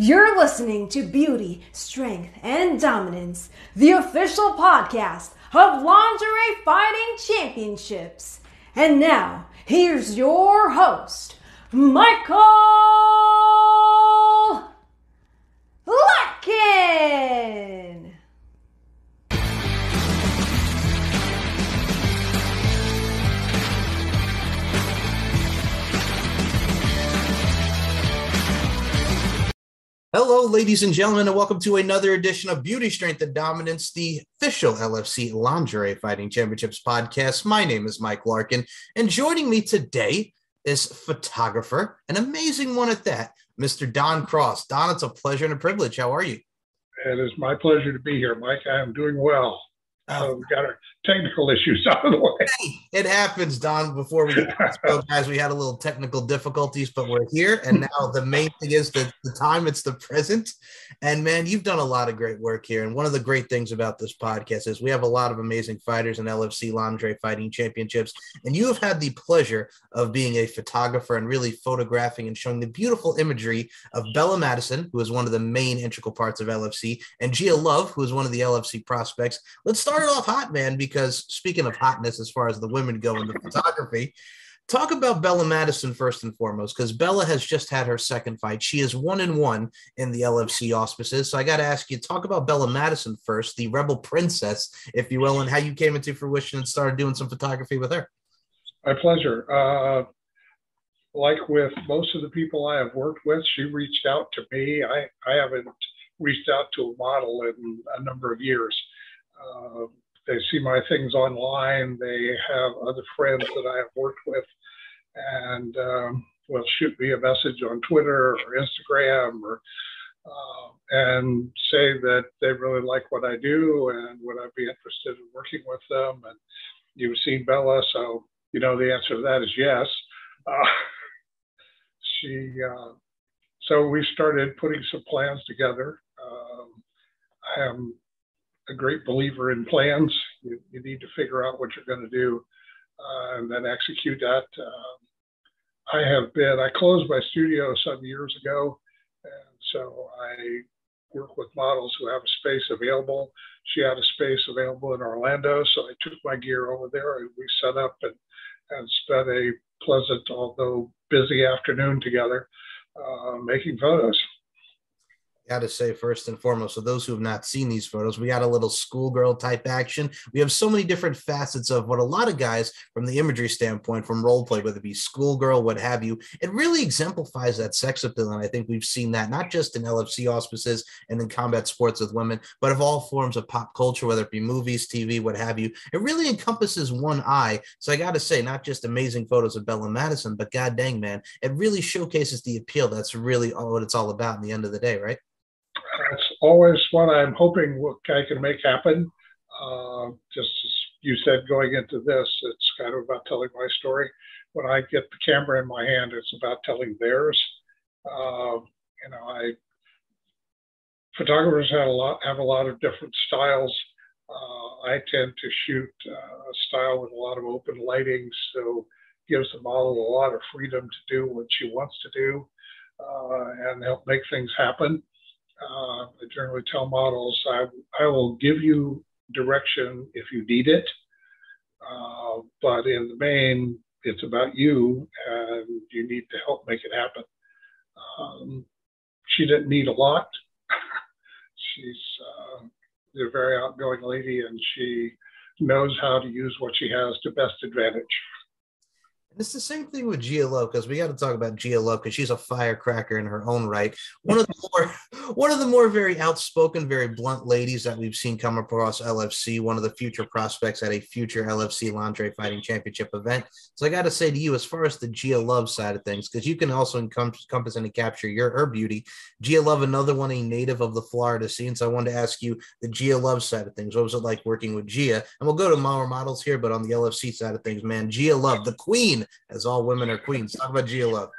You're listening to Beauty, Strength, and Dominance, the official podcast of Lingerie Fighting Championships. And now, here's your host, Michael Larkin. Hello, ladies and gentlemen, and welcome to another edition of Beauty, Strength, and Dominance, the official LFC Lingerie Fighting Championships podcast. My name is Mike Larkin, and joining me today is photographer, an amazing one at that, Mr. Don Cross. Don, it's a pleasure and a privilege. How are you? It is my pleasure to be here, Mike. I am doing well. Oh. We got our technical issues out of the way. It happens, Don. Before we spoke, guys, we had a little technical difficulties, but we're here. And now the main thing is the, the time, it's the present. And man, you've done a lot of great work here. And one of the great things about this podcast is we have a lot of amazing fighters in LFC Lingerie Fighting Championships. And you have had the pleasure of being a photographer and really photographing and showing the beautiful imagery of Bella Madison, who is one of the main integral parts of LFC, and Gia Love, who is one of the LFC prospects. Let's start it off hot, man, because speaking of hotness, as far as the women go in the photography, talk about Bella Madison first and foremost, because Bella has just had her second fight. She is one and one in the LFC auspices. So I got to ask you, talk about Bella Madison first, the rebel princess, if you will, and how you came into fruition and started doing some photography with her. My pleasure. Uh, like with most of the people I have worked with, she reached out to me. I, I haven't reached out to a model in a number of years. Uh, they see my things online. They have other friends that I have worked with, and um, will shoot me a message on Twitter or Instagram or uh, and say that they really like what I do and would I be interested in working with them. And you've seen Bella, so you know the answer to that is yes. Uh, she uh, so we started putting some plans together. Um, I am a great believer in plans. You, you need to figure out what you're going to do uh, and then execute that. Um, I have been, I closed my studio some years ago, and so I work with models who have a space available. She had a space available in Orlando, so I took my gear over there and we set up and, and spent a pleasant, although busy afternoon together uh, making photos got to say first and foremost, for those who have not seen these photos, we got a little schoolgirl type action. We have so many different facets of what a lot of guys, from the imagery standpoint, from role play, whether it be schoolgirl, what have you, it really exemplifies that sex appeal. And I think we've seen that not just in LFC auspices and in combat sports with women, but of all forms of pop culture, whether it be movies, TV, what have you. It really encompasses one eye. So I got to say, not just amazing photos of Bella Madison, but god dang, man, it really showcases the appeal. That's really what it's all about in the end of the day, right? That's always what I'm hoping I can make happen. Uh, just as you said, going into this, it's kind of about telling my story. When I get the camera in my hand, it's about telling theirs. Uh, you know, I photographers have a lot have a lot of different styles. Uh, I tend to shoot uh, a style with a lot of open lighting, so gives the model a lot of freedom to do what she wants to do uh, and help make things happen. Uh, I generally tell models, I, I will give you direction if you need it. Uh, but in the main, it's about you and you need to help make it happen. Um, she didn't need a lot. She's uh, a very outgoing lady and she knows how to use what she has to best advantage. It's the same thing with Gia Love because we got to talk about Gia Love because she's a firecracker in her own right. One of the more, one of the more very outspoken, very blunt ladies that we've seen come across LFC. One of the future prospects at a future LFC Lingerie Fighting Championship event. So I got to say to you, as far as the Gia Love side of things, because you can also encompass and capture your her beauty. Gia Love, another one, a native of the Florida scene. So I wanted to ask you the Gia Love side of things. What was it like working with Gia? And we'll go to more models here, but on the LFC side of things, man, Gia Love, the queen as all women are queens. Talk about Gia Love.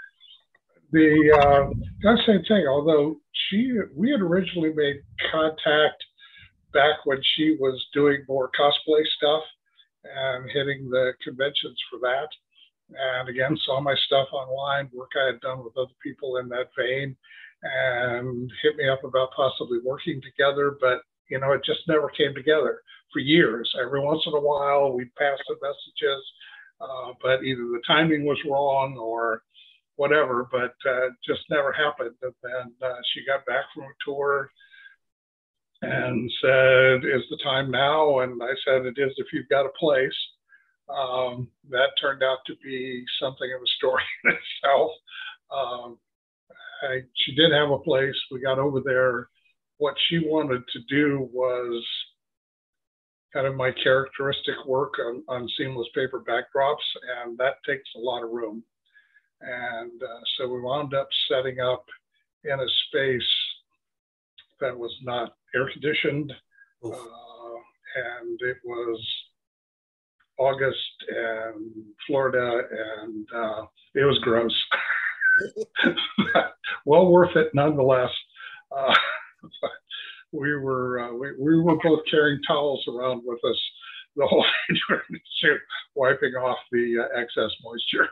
The uh, same thing. Although she, we had originally made contact back when she was doing more cosplay stuff and hitting the conventions for that. And again, saw my stuff online, work I had done with other people in that vein, and hit me up about possibly working together, but you know, it just never came together for years. Every once in a while, we'd pass the messages, uh, but either the timing was wrong or whatever, but uh, just never happened. And then uh, she got back from a tour and said, Is the time now? And I said, It is if you've got a place. Um, that turned out to be something of a story in itself. Um, I, she did have a place. We got over there. What she wanted to do was kind of my characteristic work on, on seamless paper backdrops, and that takes a lot of room. And uh, so we wound up setting up in a space that was not air conditioned, uh, and it was August and Florida, and uh, it was gross. well worth it nonetheless. Uh, we were uh, we, we were both carrying towels around with us the whole time, wiping off the uh, excess moisture.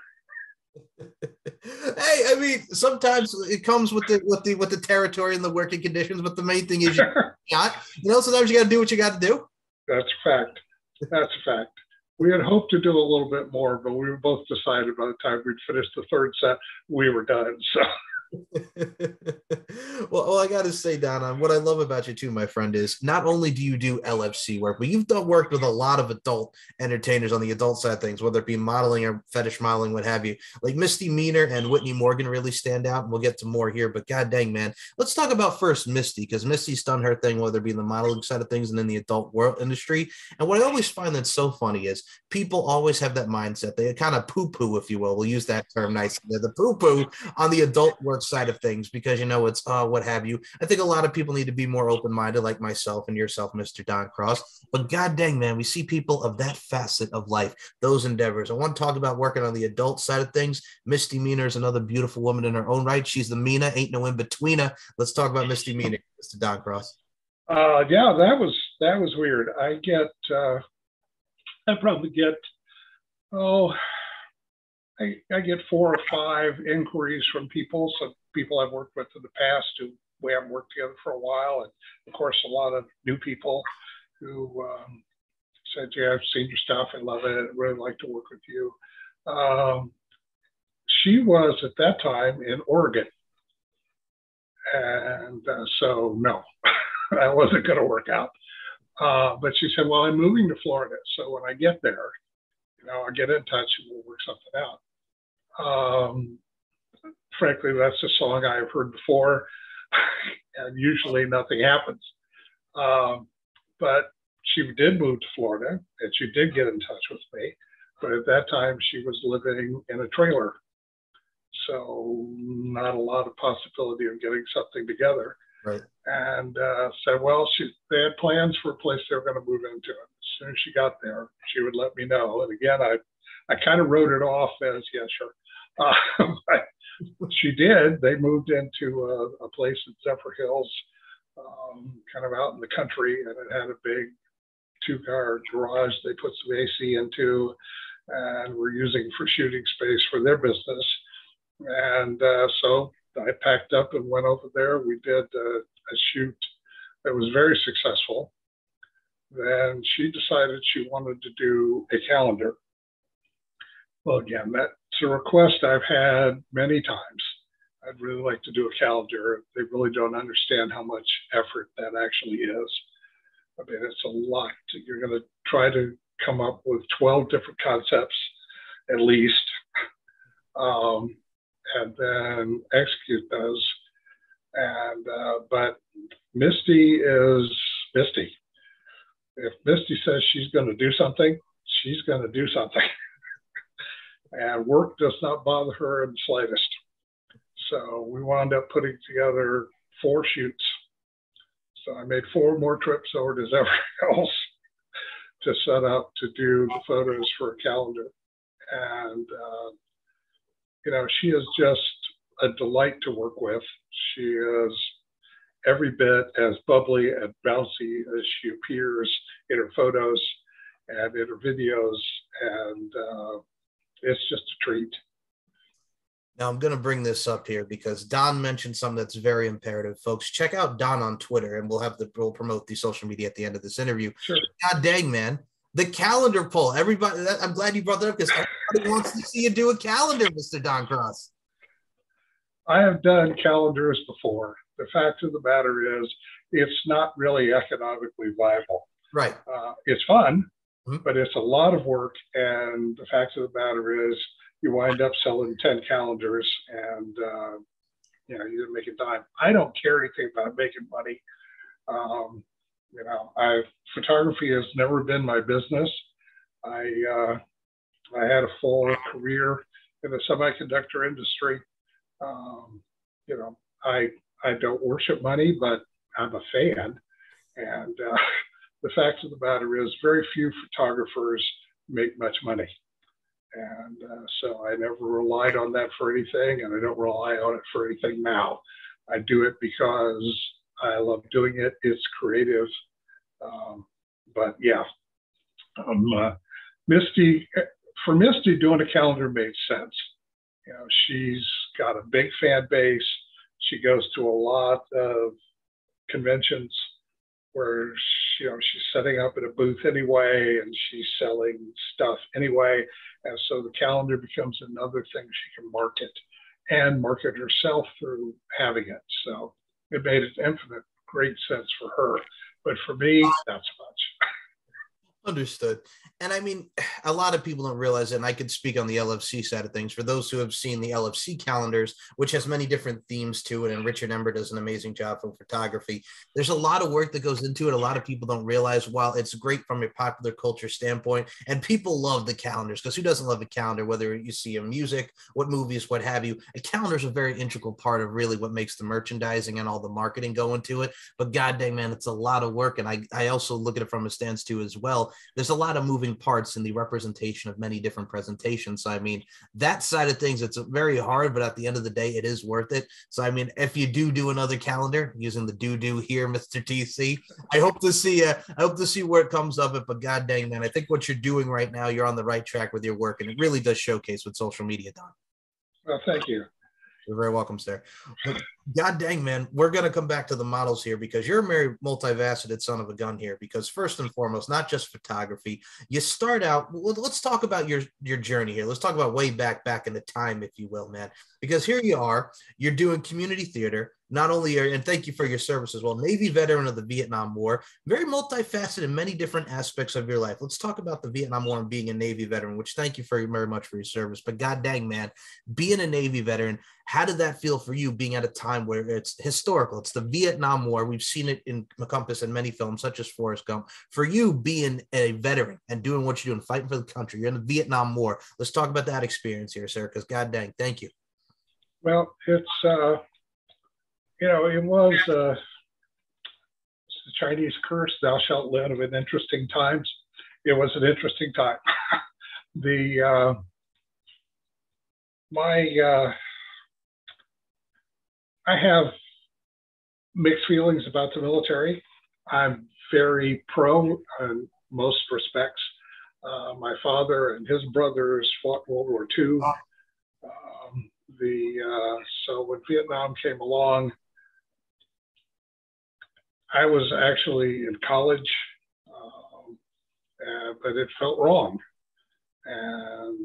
hey, I mean, sometimes it comes with the with the with the territory and the working conditions, but the main thing is you got you know, sometimes you gotta do what you gotta do. That's a fact. That's a fact. We had hoped to do a little bit more, but we were both decided by the time we'd finished the third set, we were done. So well, I got to say, Donna, what I love about you too, my friend, is not only do you do LFC work, but you've done worked with a lot of adult entertainers on the adult side things, whether it be modeling or fetish modeling, what have you. Like Misty Meaner and Whitney Morgan really stand out, and we'll get to more here. But god dang, man, let's talk about first Misty because Misty's done her thing, whether it be in the modeling side of things and in the adult world industry. And what I always find that's so funny is people always have that mindset. They kind of poo poo, if you will. We'll use that term nicely. The poo poo on the adult work side of things because you know it's uh what have you. I think a lot of people need to be more open minded, like myself and yourself, Mr. Don Cross. But god dang, man, we see people of that facet of life, those endeavors. I want to talk about working on the adult side of things. Misty Meaner is another beautiful woman in her own right. She's the Mina, ain't no in betweener. Let's talk about Misty Meaner, Mr. Don Cross. Uh, yeah, that was that was weird. I get uh, I probably get oh I, I get four or five inquiries from people, some people I've worked with in the past who we haven't worked together for a while, and of course a lot of new people who um, said, "Yeah, I've seen your stuff. I love it. I'd really like to work with you." Um, she was at that time in Oregon, and uh, so no, that wasn't going to work out. Uh, but she said, "Well, I'm moving to Florida, so when I get there, you know, I'll get in touch and we'll work something out." Um, frankly, that's a song I've heard before, and usually nothing happens. Um, but she did move to Florida, and she did get in touch with me. But at that time, she was living in a trailer, so not a lot of possibility of getting something together. Right. And uh, said, well, she they had plans for a place they were going to move into. And as soon as she got there, she would let me know. And again, I I kind of wrote it off as, yeah, sure. Uh, she did. They moved into a, a place in Zephyrhills, um, kind of out in the country, and it had a big two-car garage they put some AC into, and were using for shooting space for their business. And uh, so I packed up and went over there. We did a, a shoot that was very successful. Then she decided she wanted to do a calendar. Well, again, that's a request I've had many times. I'd really like to do a calendar. They really don't understand how much effort that actually is. I mean, it's a lot. You're going to try to come up with 12 different concepts at least, um, and then execute those. And uh, but Misty is Misty. If Misty says she's going to do something, she's going to do something. and work does not bother her in the slightest. So we wound up putting together four shoots. So I made four more trips over to Zephyrhills to set up to do the photos for a calendar. And, uh, you know, she is just a delight to work with. She is every bit as bubbly and bouncy as she appears in her photos and in her videos. And uh, it's just a treat. Now I'm going to bring this up here because Don mentioned something that's very imperative, folks. Check out Don on Twitter, and we'll have the we'll promote the social media at the end of this interview. Sure. God dang, man, the calendar poll. Everybody, I'm glad you brought that up because everybody wants to see you do a calendar, Mister Don Cross. I have done calendars before. The fact of the matter is, it's not really economically viable. Right. Uh, it's fun, Mhm. but it's a lot of work. And the fact of the matter is, you wind up selling 10 calendars and, uh, you know, you didn't make a dime. I don't care anything about making money. Um, you know, I photography has never been my business. I, uh, I had a full career in the semiconductor industry. Um, you know, I, I don't worship money, but I'm a fan. And, uh, the fact of the matter is, very few photographers make much money. And uh, so I never relied on that for anything, and I don't rely on it for anything now. I do it because I love doing it. It's creative. Um, but yeah, um, uh, Misty, for Misty, doing a calendar made sense. You know, she's got a big fan base. She goes to a lot of conventions where she, you know she's setting up at a booth anyway and she's selling stuff anyway. And so the calendar becomes another thing she can market and market herself through having it. So it made it infinite great sense for her. But for me not so much. Understood. And I mean, a lot of people don't realize. And I could speak on the LFC side of things. For those who have seen the LFC calendars, which has many different themes to it, and Richard Ember does an amazing job for photography, there's a lot of work that goes into it. A lot of people don't realize while it's great from a popular culture standpoint, and people love the calendars because who doesn't love a calendar, whether you see a music, what movies, what have you, a calendar is a very integral part of really what makes the merchandising and all the marketing go into it. But god dang, man, it's a lot of work. And I, I also look at it from a stance too as well there's a lot of moving parts in the representation of many different presentations. So I mean, that side of things, it's very hard, but at the end of the day, it is worth it. So I mean, if you do do another calendar using the do do here, Mr. TC, I hope to see uh, I hope to see where it comes of it. But god dang, man, I think what you're doing right now, you're on the right track with your work, and it really does showcase what social media, Don. well thank you You're very welcome, sir. But God dang, man, we're going to come back to the models here because you're a very multifaceted son of a gun here. Because first and foremost, not just photography, you start out. Let's talk about your your journey here. Let's talk about way back, back in the time, if you will, man. Because here you are, you're doing community theater. Not only are, and thank you for your service as well, Navy veteran of the Vietnam War, very multifaceted in many different aspects of your life. Let's talk about the Vietnam War and being a Navy veteran, which thank you very, very much for your service. But god dang, man, being a Navy veteran, how did that feel for you being at a time where it's historical? It's the Vietnam War. We've seen it in Compass in many films, such as Forrest Gump. For you being a veteran and doing what you're doing, fighting for the country, you're in the Vietnam War. Let's talk about that experience here, sir, because god dang, thank you. Well, it's uh, you know, it was uh, the Chinese curse: "Thou shalt live in interesting times." It was an interesting time. the uh, my uh, I have mixed feelings about the military. I'm very pro in most respects. Uh, my father and his brothers fought World War II. Um, the uh, so when Vietnam came along, I was actually in college, uh, but it felt wrong, and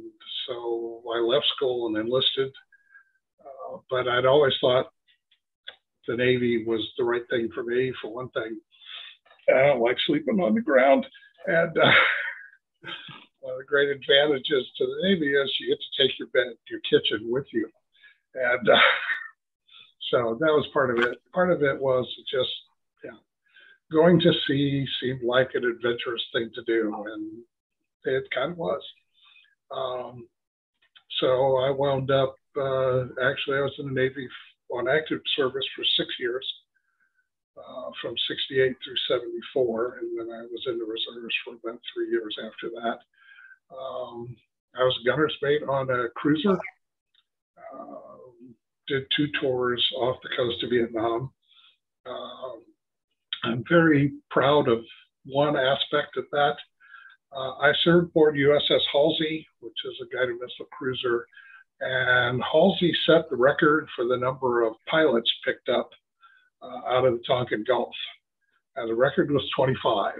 so I left school and enlisted. Uh, but I'd always thought the Navy was the right thing for me. For one thing, I don't like sleeping on the ground, and uh, one of the great advantages to the Navy is you get to take your bed, your kitchen with you. And uh, so that was part of it. Part of it was just, going to sea seemed like an adventurous thing to do, and it kind of was. Um, so I wound up, uh, actually, I was in the Navy on active service for six years. Uh, from 68 through 74, and then I was in the reserves for about three years after that. Um, I was a gunner's mate on a cruiser. Uh, did two tours off the coast of Vietnam. Um, I'm very proud of one aspect of that. Uh, I served aboard USS Halsey, which is a guided missile cruiser, And Halsey set the record for the number of pilots picked up uh, out of the Tonkin Gulf. And the record was 25.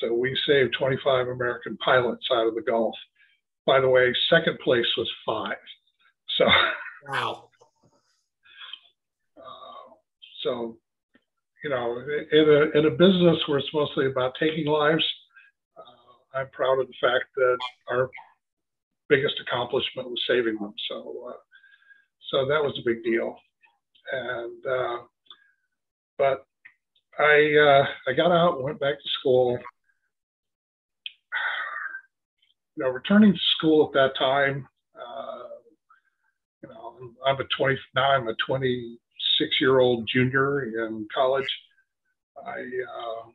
So we saved 25 American pilots out of the Gulf. By the way, second place was five. So, wow. Uh, so, you know, in a, in a business where it's mostly about taking lives, uh, I'm proud of the fact that our biggest accomplishment was saving them. So, uh, so that was a big deal. And, uh, but I, uh, I got out and went back to school. You know, returning to school at that time, uh, you know, I'm a 20, now I'm a 26 year old junior in college. I, uh,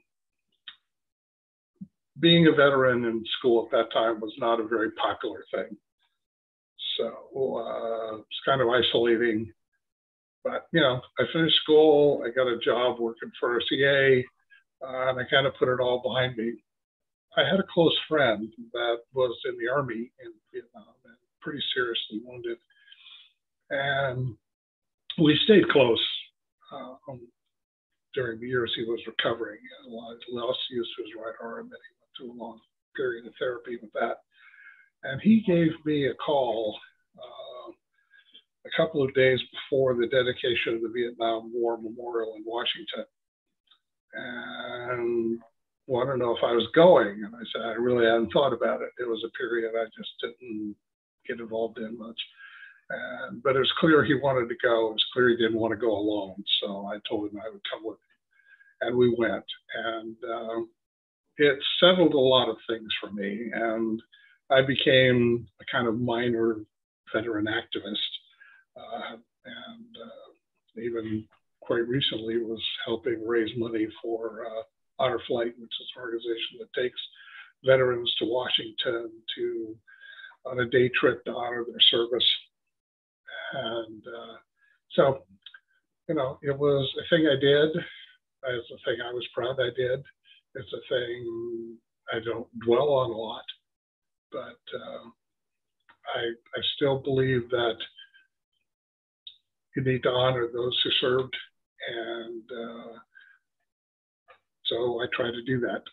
being a veteran in school at that time was not a very popular thing. So uh, it's kind of isolating. But, you know, I finished school, I got a job working for RCA, uh, and I kind of put it all behind me. I had a close friend that was in the Army in Vietnam and pretty seriously wounded. And we stayed close um, during the years he was recovering. Lost use of his right arm, and he went through a long period of therapy with that. And he gave me a call uh, a couple of days before the dedication of the Vietnam War Memorial in Washington and wanted to know if I was going. And I said, I really hadn't thought about it. It was a period I just didn't get involved in much. And, but it was clear he wanted to go. It was clear he didn't want to go alone. So I told him I would come with him. And we went. And um, it settled a lot of things for me. And I became a kind of minor veteran activist. Uh, and uh, even quite recently was helping raise money for uh, Honor Flight, which is an organization that takes veterans to Washington to on a day trip to honor their service. And uh, so, you know, it was a thing I did. It's a thing I was proud I did it's a thing I don't dwell on a lot, but uh, I, I still believe that you need to honor those who served, and uh, so I try to do that.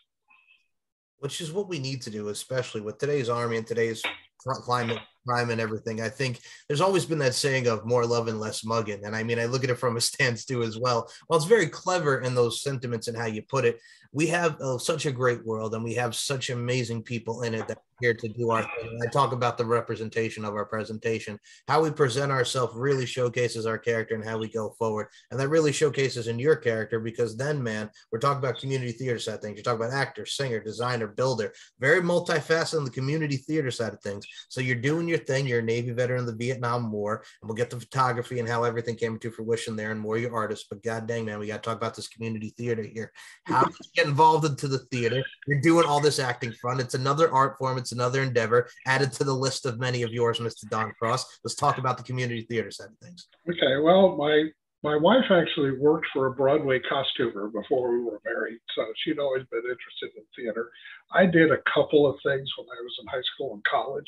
Which is what we need to do, especially with today's army and today's climate crime and everything. I think there's always been that saying of more love and less mugging. And I mean, I look at it from a stance too as well. Well, it's very clever in those sentiments and how you put it. We have uh, such a great world and we have such amazing people in it that here to do our thing. I talk about the representation of our presentation. How we present ourselves really showcases our character and how we go forward. And that really showcases in your character because then, man, we're talking about community theater side things. You're talking about actor, singer, designer, builder, very multifaceted on the community theater side of things. So you're doing your thing. You're a Navy veteran of the Vietnam War, and we'll get the photography and how everything came to fruition there and more your artists. But god dang, man, we got to talk about this community theater here. How you get involved into the theater? You're doing all this acting front. It's another art form. It's another endeavor added to the list of many of yours, Mr. Don Cross. Let's talk about the community theater side of things. Okay. Well, my my wife actually worked for a Broadway costumer before we were married, so she'd always been interested in theater. I did a couple of things when I was in high school and college,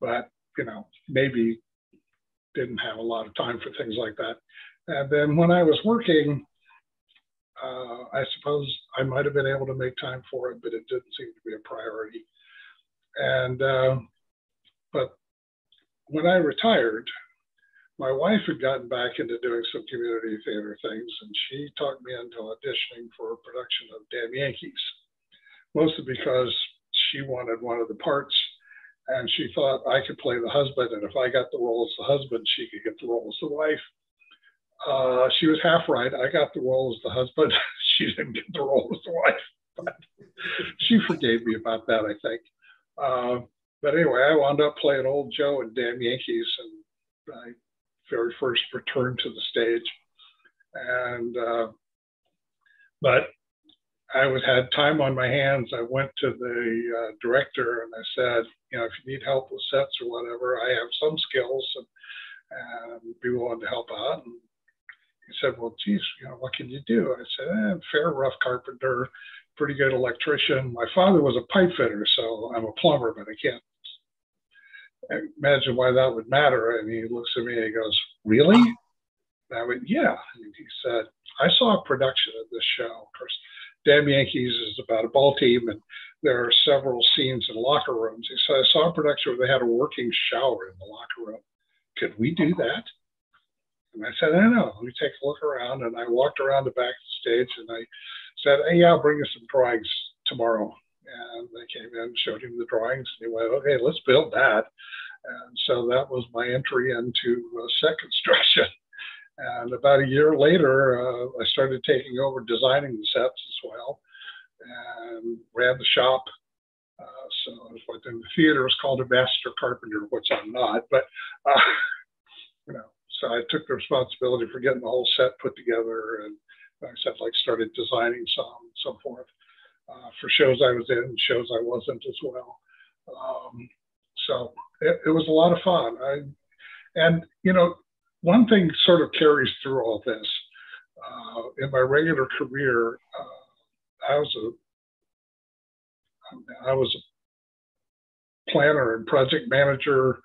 but you know, maybe didn't have a lot of time for things like that. And then when I was working, uh, I suppose I might have been able to make time for it, but it didn't seem to be a priority. And uh, but when I retired, my wife had gotten back into doing some community theater things, and she talked me into auditioning for a production of Damn Yankees, mostly because she wanted one of the parts, and she thought I could play the husband, and if I got the role as the husband, she could get the role as the wife. Uh, she was half right. I got the role as the husband. she didn't get the role as the wife, but she forgave me about that, I think. Uh, but anyway, I wound up playing Old Joe and Damn Yankees, and I very first return to the stage. And uh, but I was had time on my hands. I went to the uh, director and I said, you know, if you need help with sets or whatever, I have some skills and, and be willing to help out. And he said, well, geez, you know, what can you do? I said, eh, fair rough carpenter, pretty good electrician. My father was a pipe fitter, so I'm a plumber, but I can't imagine why that would matter. And he looks at me and he goes, Really? And I went, Yeah. And he said, I saw a production of this show. Of course, Damn Yankees is about a ball team, and there are several scenes in locker rooms. He said, I saw a production where they had a working shower in the locker room. Could we do that? And I said, I know. Let me take a look around. And I walked around the back of the stage and I said, Hey, yeah, I'll bring you some drawings tomorrow. And they came in, showed him the drawings, and he went, Okay, let's build that. And so that was my entry into uh, set construction. And about a year later, uh, I started taking over designing the sets as well and ran the shop. Uh, so within the theater was called a master carpenter, which I'm not, but uh, you know, so I took the responsibility for getting the whole set put together, and like I said, like started designing some, and so forth, uh, for shows I was in, shows I wasn't as well. Um, so it, it, was a lot of fun. I, and you know, one thing sort of carries through all this. Uh, in my regular career, uh, I was a I was a planner and project manager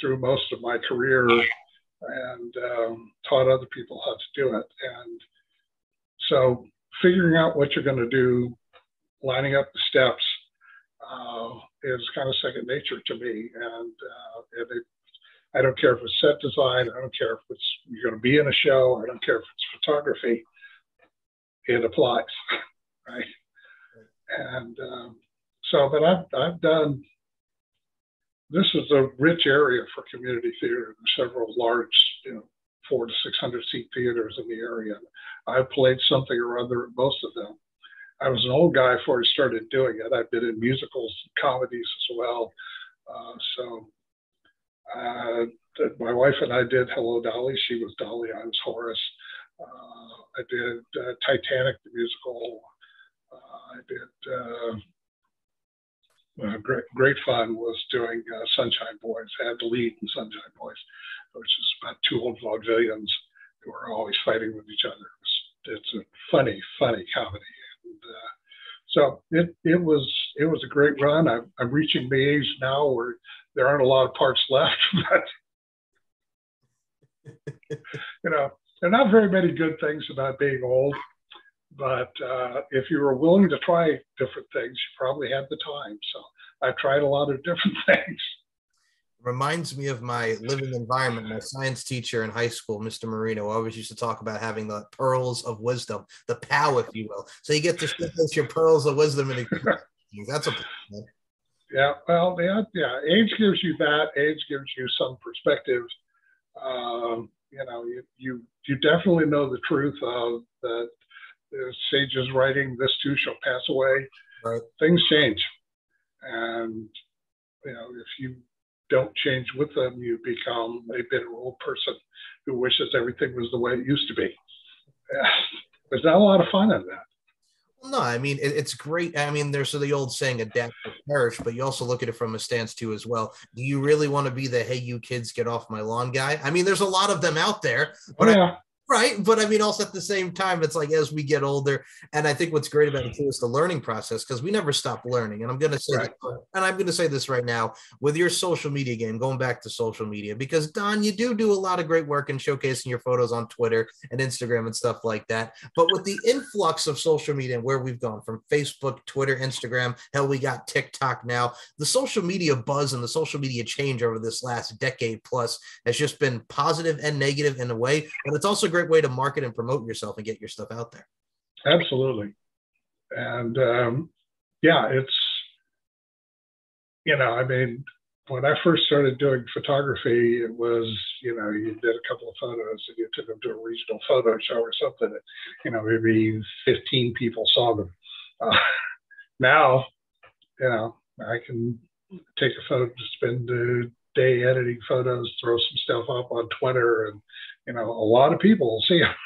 through most of my career and um, taught other people how to do it. And so figuring out what you're going to do, lining up the steps, uh, is kind of second nature to me. And, uh, and it, I don't care if it's set design, I don't care if it's you're going to be in a show, I don't care if it's photography. It applies, right? And um, so, but I've I've done this is a rich area for community theater. There's several large, you know, four to 600 seat theaters in the area. I played something or other at most of them. I was an old guy before I started doing it. I've been in musicals, comedies as well. Uh, so uh, my wife and I did Hello Dolly. She was Dolly. I was Horace. Uh, I did uh, Titanic the musical. Uh, I did uh, great, great fun was doing uh, Sunshine Boys. I had the lead in Sunshine Boys, which is about two old vaudevillians who are always fighting with each other. It's, it's a funny, funny comedy. And, uh, so it, it was it was a great run. I'm, I'm reaching the age now where there aren't a lot of parts left, but you know, there are not very many good things about being old. But uh, if you were willing to try different things, you probably had the time. So I've tried a lot of different things. Reminds me of my living environment. My science teacher in high school, Mr. Marino, always used to talk about having the pearls of wisdom, the POW, if you will. So you get to showcase your pearls of wisdom and that's a yeah. Well, yeah, yeah. Age gives you that. Age gives you some perspective. Um, you know, you, you you definitely know the truth of that the sages writing this too shall pass away. Right. Things change. And, you know, if you don't change with them, you become a bitter old person who wishes everything was the way it used to be. There's not a lot of fun in that. No, I mean it, it's great. I mean, there's the old saying "adapt or perish," but you also look at it from a stance too as well. Do you really want to be the "Hey, you kids, get off my lawn" guy? I mean, there's a lot of them out there, but yeah. Right. But I mean, also at the same time, it's like as we get older, and I think what's great about it too is the learning process because we never stop learning. And I'm going to say, right. this, and I'm going to say this right now with your social media game, going back to social media, because Don, you do do a lot of great work in showcasing your photos on Twitter and Instagram and stuff like that. But with the influx of social media and where we've gone from Facebook, Twitter, Instagram, hell, we got TikTok now, the social media buzz and the social media change over this last decade plus has just been positive and negative in a way. But it's also great way to market and promote yourself and get your stuff out there. Absolutely. And um, yeah, it's, you know, I mean, when I first started doing photography, it was, you know, you did a couple of photos and you took them to a regional photo show or something. That, you know, maybe 15 people saw them. Uh, now, you know, I can take a photo, spend a day editing photos, throw some stuff up on Twitter, and you know, a lot of people will see it.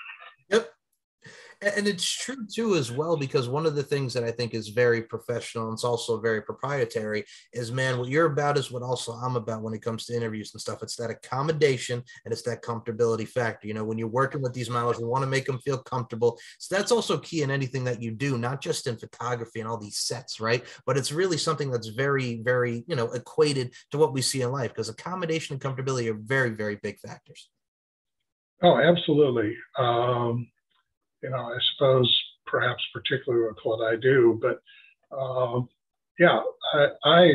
Yep. And it's true too, as well, because one of the things that I think is very professional and it's also very proprietary is man, what you're about is what also I'm about when it comes to interviews and stuff. It's that accommodation and it's that comfortability factor. You know, when you're working with these models, you want to make them feel comfortable. So that's also key in anything that you do, not just in photography and all these sets, right? But it's really something that's very, very, you know, equated to what we see in life because accommodation and comfortability are very, very big factors. Oh, absolutely. Um, you know, I suppose perhaps particularly with what I do, but um, yeah, I, I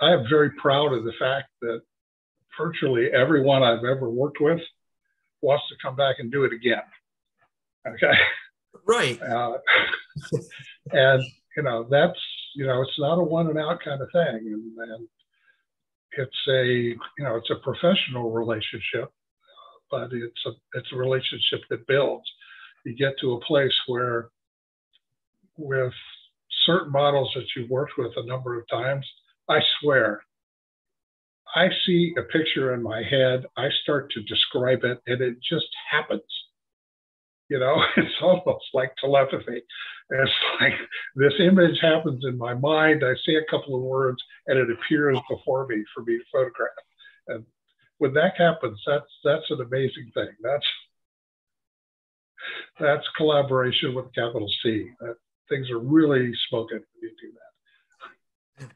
I am very proud of the fact that virtually everyone I've ever worked with wants to come back and do it again. Okay. Right. Uh, and you know that's you know it's not a one and out kind of thing, and, and it's a you know it's a professional relationship but it's a it's a relationship that builds. You get to a place where, with certain models that you've worked with a number of times, I swear, I see a picture in my head, I start to describe it, and it just happens. You know, it's almost like telepathy. It's like this image happens in my mind. I say a couple of words, and it appears before me for me to photograph. And when that happens, that's that's an amazing thing. That's that's collaboration with capital C. That, things are really smoking when you do that.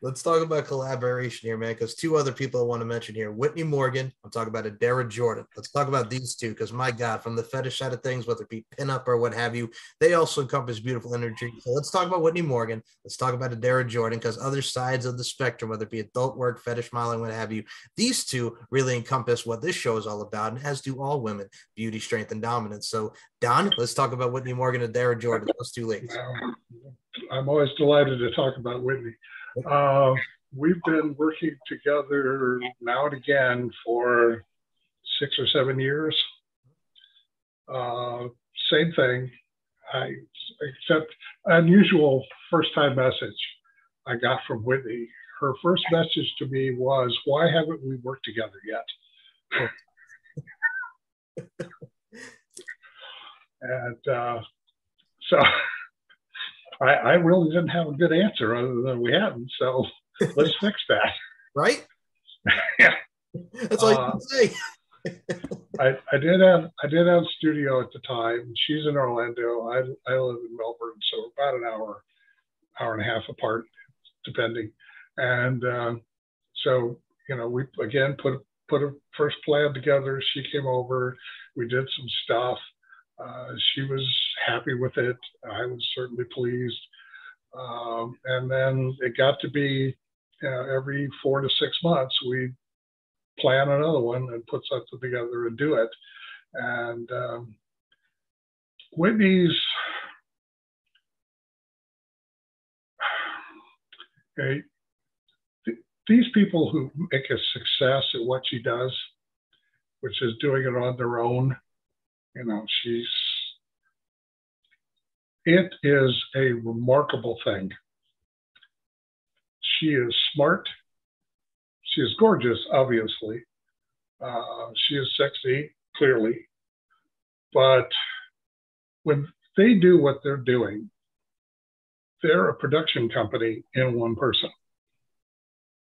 Let's talk about collaboration here, man, because two other people I want to mention here Whitney Morgan. I'm talking about Adara Jordan. Let's talk about these two because, my God, from the fetish side of things, whether it be pinup or what have you, they also encompass beautiful energy. So let's talk about Whitney Morgan. Let's talk about Adara Jordan because other sides of the spectrum, whether it be adult work, fetish modeling, what have you, these two really encompass what this show is all about, and as do all women beauty, strength, and dominance. So, Don, let's talk about Whitney Morgan and Adara Jordan, those two ladies. I'm always delighted to talk about Whitney. Uh, we've been working together now and again for six or seven years. Uh, same thing. I except unusual first time message I got from Whitney. Her first message to me was, "Why haven't we worked together yet?" and uh, so I, I really didn't have a good answer other than we hadn't. So let's fix that. Right? yeah. That's all uh, you can say. I, I did have I did have a studio at the time. She's in Orlando. I I live in Melbourne, so about an hour, hour and a half apart, depending. And uh, so you know, we again put put a first plan together. She came over. We did some stuff. Uh, she was happy with it. I was certainly pleased. Um, and then it got to be every four to six months, we plan another one and put something together and do it. And um, Whitney's okay, th- these people who make a success at what she does, which is doing it on their own, you know, she's, it is a remarkable thing. She is smart. She is gorgeous, obviously. Uh, she is sexy, clearly. But when they do what they're doing, they're a production company in one person.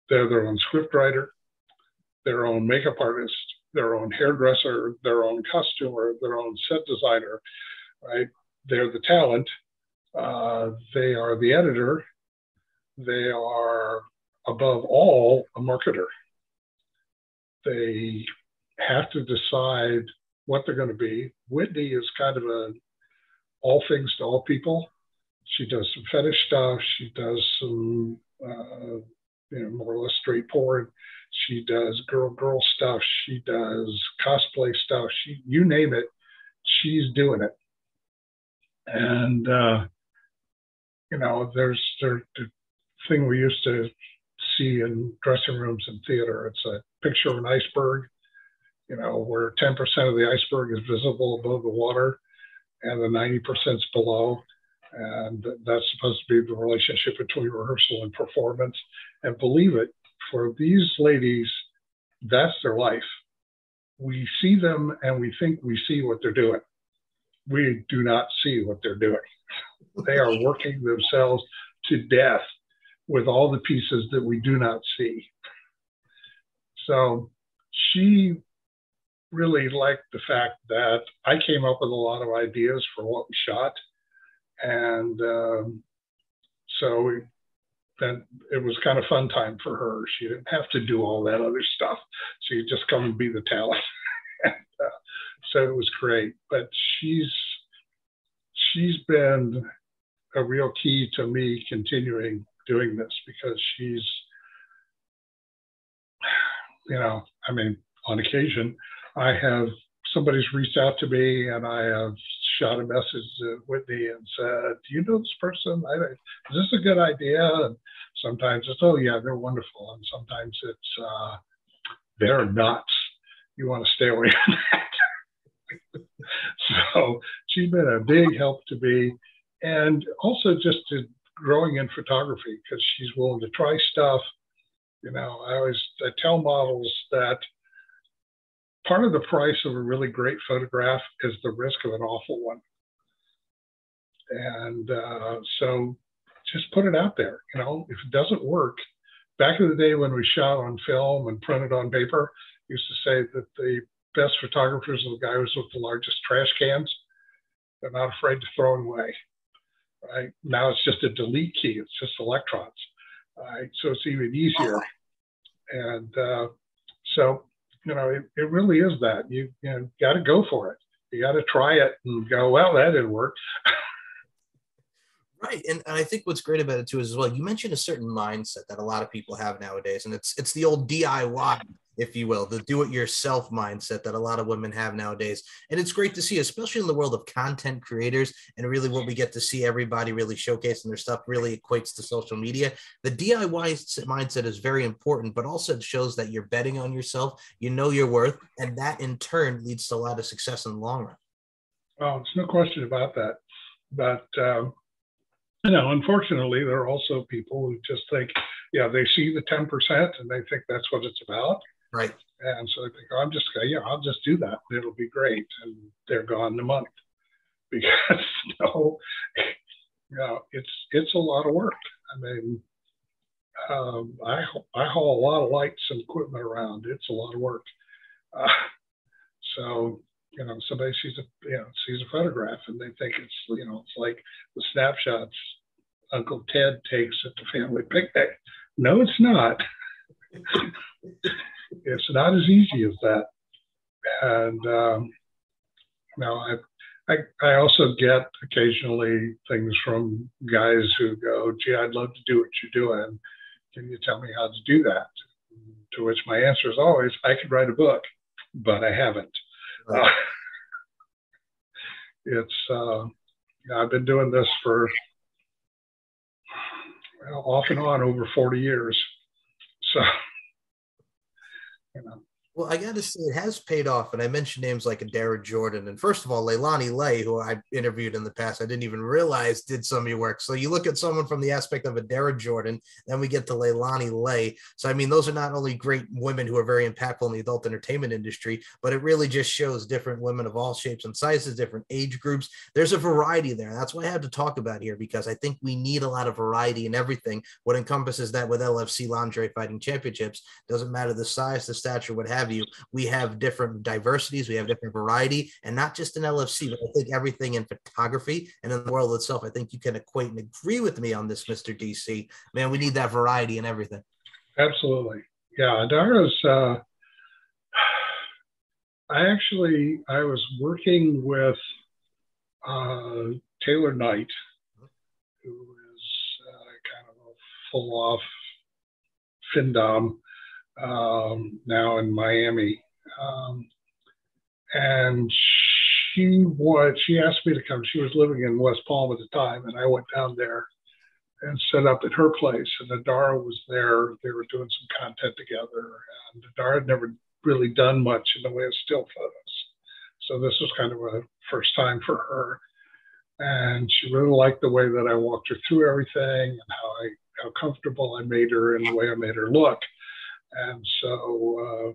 They're their own scriptwriter, their own makeup artist, their own hairdresser, their own costumer, their own set designer, right? They're the talent. Uh, they are the editor. They are, above all, a marketer. They have to decide what they're going to be. Whitney is kind of a all things to all people. She does some fetish stuff. She does some, uh, you know, more or less straight. She does girl girl stuff. She does cosplay stuff. She you name it, she's doing it. And uh, you know, there's there, the thing we used to see in dressing rooms and theater. It's a picture of an iceberg, you know, where 10% of the iceberg is visible above the water and the 90% is below. And that's supposed to be the relationship between rehearsal and performance. And believe it, for these ladies, that's their life. We see them and we think we see what they're doing. we do not see what they're doing. They are working themselves to death with all the pieces that we do not see. So she really liked the fact that I came up with a lot of ideas for what we shot. And um, so then it was kind of fun time for her. She didn't have to do all that other stuff. She could just come and be the talent. and, uh, so it was great. But she's she's been a real key to me continuing doing this because she's you know, I mean, on occasion, I have somebody's reached out to me and I have shot a message to Whitney and said, "Do you know this person? I, is this a good idea?" And sometimes it's, "Oh yeah, they're wonderful," and sometimes it's, uh, "They're nuts. You want to stay away from that." so she's been a big help to me, and also just to growing in photography because she's willing to try stuff. You know, I always I tell models that part of the price of a really great photograph is the risk of an awful one. And uh, so just put it out there. You know, if it doesn't work, back in the day when we shot on film and printed on paper, used to say that the best photographers are the guys with the largest trash cans. They're not afraid to throw them away. Right now, it's just a delete key. It's just electrons. Right, so it's even easier. And uh, so you know, it, it really is that you, you know, got to go for it. You got to try it and go, well, that didn't work. Right, and, and I think what's great about it too is as well. You mentioned a certain mindset that a lot of people have nowadays, and it's it's the old DIY if you will, the do it yourself mindset that a lot of women have nowadays. And it's great to see, especially in the world of content creators and really what we get to see everybody really showcasing their stuff really equates to social media. The DIY mindset is very important, but also it shows that you're betting on yourself, you know your worth, and that in turn leads to a lot of success in the long run. Well, there's no question about that. But, um, you know, unfortunately, there are also people who just think, yeah, they see the 10% and they think that's what it's about. Right. And so they think, oh, I'm just, yeah, I'll just do that. It'll be great. And they're gone the money because no, you know, it's, it's a lot of work. I mean, um, I, I haul a lot of lights and equipment around. It's a lot of work. Uh, so, you know, somebody sees a, you know, sees a photograph and they think it's, you know, it's like the snapshots Uncle Ted takes at the family picnic. No, it's not. it's not as easy as that. And um, know, I, I, I also get occasionally things from guys who go, "Gee, I'd love to do what you're doing. Can you tell me how to do that?" To which my answer is always, "I could write a book, but I haven't." Right. Uh, it's uh, I've been doing this for off and on over 40 years. So you know. Well, I got to say, it has paid off. And I mentioned names like Adara Jordan. And first of all, Leilani Lay, who I interviewed in the past, I didn't even realize did some of your work. So you look at someone from the aspect of Adara Jordan, then we get to Leilani Lay. So, I mean, those are not only great women who are very impactful in the adult entertainment industry, but it really just shows different women of all shapes and sizes, different age groups. There's a variety there. That's why I had to talk about here because I think we need a lot of variety in everything. What encompasses that with LFC Lingerie Fighting Championships doesn't matter the size, the stature, what have you. We have different diversities, we have different variety, and not just in LFC, but I think everything in photography and in the world itself. I think you can equate and agree with me on this, Mr. DC. Man, we need that variety in everything. Absolutely. Yeah, Adara's. Uh, I actually I was working with uh, Taylor Knight, who is uh, kind of a full off FinDom um, now in Miami. Um, and she was, she asked me to come. She was living in West Palm at the time, and I went down there and set up at her place. And Adara was there. They were doing some content together. And Adara had never really done much in the way of still photos. So this was kind of a first time for her. And she really liked the way that I walked her through everything and how I how comfortable I made her and the way I made her look. And so uh,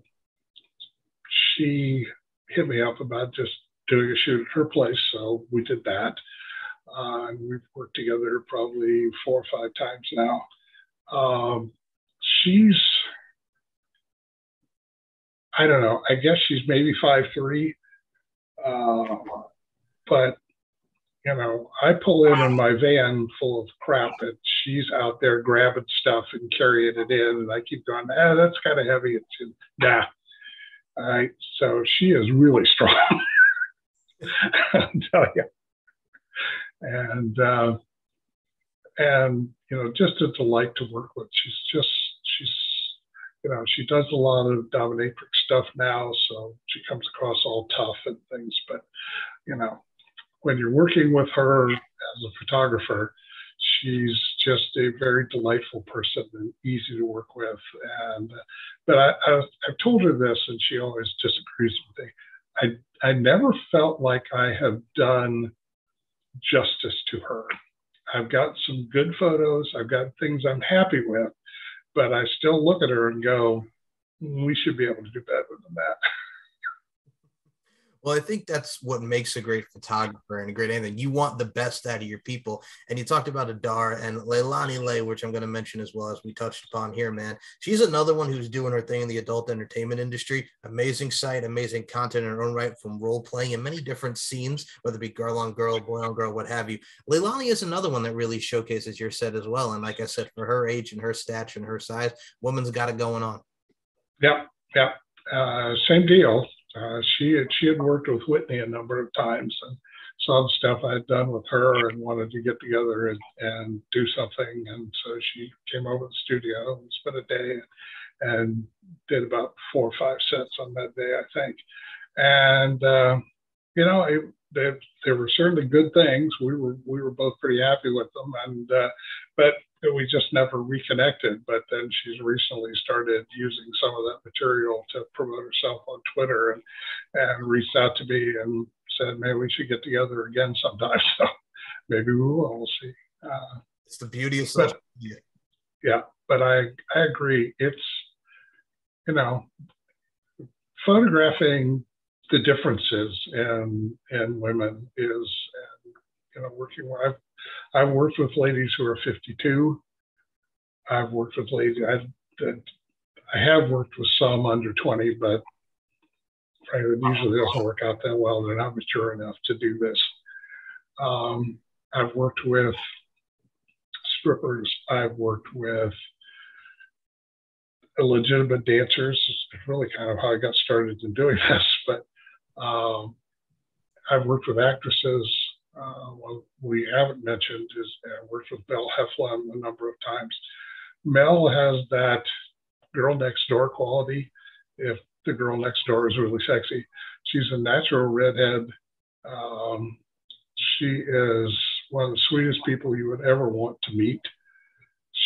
she hit me up about just doing a shoot at her place, so we did that. Uh, we've worked together probably four or five times now. Um, she's, I don't know, I guess she's maybe five three, uh, but you know, I pull in in my van full of crap and she's out there grabbing stuff and carrying it in. And I keep going, ah, that's kind of heavy. It's nah. All right. So she is really strong. I'll tell you. And, uh, and, you know, just a delight to work with. She's just, she's, you know, she does a lot of dominatrix stuff now. So she comes across all tough and things, but, you know, when you're working with her as a photographer, she's just a very delightful person and easy to work with. And but I, I, have told her this, and she always disagrees with me. I I never felt like I have done justice to her. I've got some good photos. I've got things I'm happy with, but I still look at her and go, we should be able to do better than that. Well, I think that's what makes a great photographer and a great anything. You want the best out of your people. And you talked about Adara and Leilani Lay, which I'm going to mention as well as we touched upon here, man. She's another one who's doing her thing in the adult entertainment industry. Amazing site, amazing content in her own right from role playing in many different scenes, whether it be girl on girl, boy on girl, what have you. Leilani is another one that really showcases your set as well. And like I said, for her age and her stature and her size, woman's got it going on. Yep. Yep. Uh, same deal. Uh, she had she had worked with Whitney a number of times and saw the stuff I had done with her and wanted to get together and, and do something. And so she came over to the studio and spent a day and did about four or five sets on that day, I think. And uh, you know, it, they, they were certainly good things. We were we were both pretty happy with them, and uh, but we just never reconnected. But then she's recently started using some of that material to promote herself on Twitter, and and reached out to me and said maybe we should get together again sometime. So maybe we will. We'll see. Uh, it's the beauty of social media. Yeah, but I I agree. It's you know photographing the differences in in women is and you know working I've I've worked with ladies who are 52. I've worked with ladies I I have worked with some under 20, but it usually doesn't work out that well. They're not mature enough to do this. Um, I've worked with strippers. I've worked with legitimate dancers. It's really kind of how I got started in doing this. But um, I've worked with actresses. Uh, we haven't mentioned is I worked with Mel Heflin a number of times. Mel has that girl next door quality. If the girl next door is really sexy, she's a natural redhead. Um, she is one of the sweetest people you would ever want to meet.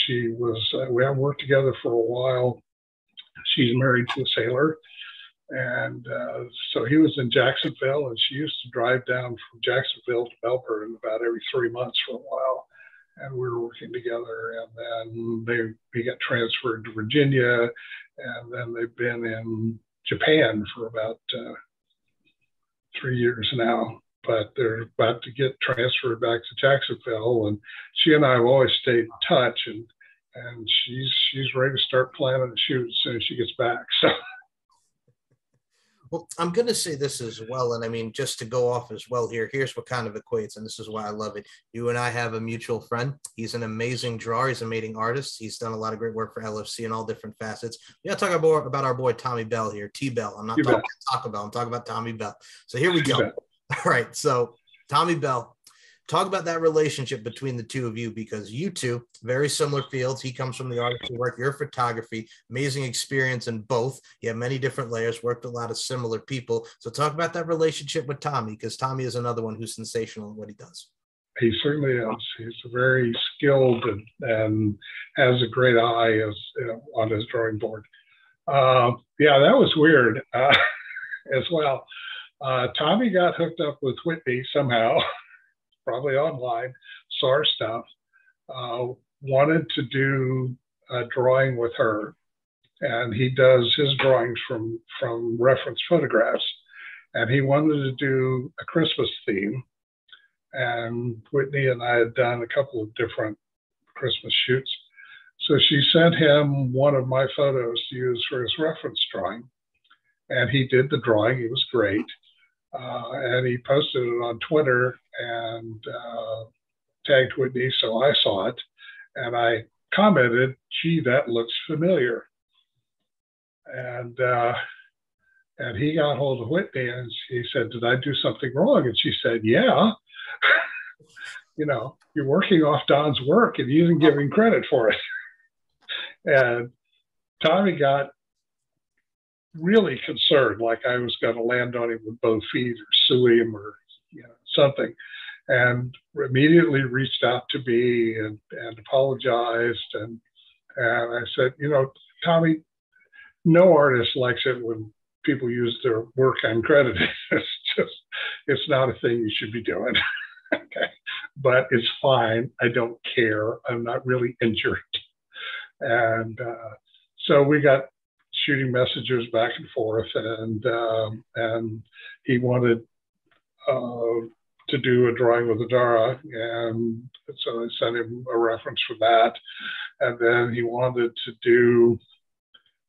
She was, uh, we haven't worked together for a while. She's married to a sailor. And uh, so he was in Jacksonville, and she used to drive down from Jacksonville to Melbourne about every three months for a while. And we were working together, and then they we got transferred to Virginia, and then they've been in Japan for about uh, three years now. But they're about to get transferred back to Jacksonville, and she and I have always stayed in touch, and and she's she's ready to start planning the shoot as soon as she gets back. So. Well, I'm going to say this as well. And I mean, just to go off as well here, here's what kind of equates. And this is why I love it. You and I have a mutual friend. He's an amazing drawer. He's an amazing artist. He's done a lot of great work for LFC in all different facets. We got to talk about, about our boy, Tommy Bell here, T Bell. I'm not you talking bet. about Taco Bell. I'm talking about Tommy Bell. So here we go. All right. So Tommy Bell, talk about that relationship between the two of you because you two very similar fields. He comes from the artistry work your photography amazing experience in both. You have many different layers worked a lot of similar people. So talk about that relationship with tommy because tommy is another one who's sensational in what he does. He certainly is. He's very skilled and, and has a great eye as you know, on his drawing board. Uh, yeah that was weird uh, as well. Uh, tommy got hooked up with whitney somehow probably online, saw our stuff, uh, wanted to do a drawing with her. And he does his drawings from, from reference photographs. and he wanted to do a Christmas theme. And Whitney and I had done a couple of different Christmas shoots. So she sent him one of my photos to use for his reference drawing. And he did the drawing, it was great. Uh, and he posted it on Twitter and uh, tagged Whitney, so I saw it. And I commented, gee, that looks familiar. And uh, and he got hold of Whitney and he said, Did I do something wrong? And she said, Yeah. you know, you're working off Don's work and didn't give him credit for it. and Tommy got really concerned, like I was going to land on him with both feet or sue him or you know, something. And immediately reached out to me and, and apologized. And, and I said, you know, Tommy, no artist likes it when people use their work uncredited. it's just, it's not a thing you should be doing. okay. But it's fine. I don't care. I'm not really injured. And uh, so we got shooting messages back and forth, and um, and he wanted uh, to do a drawing with Adara, and so I sent him a reference for that, and then he wanted to do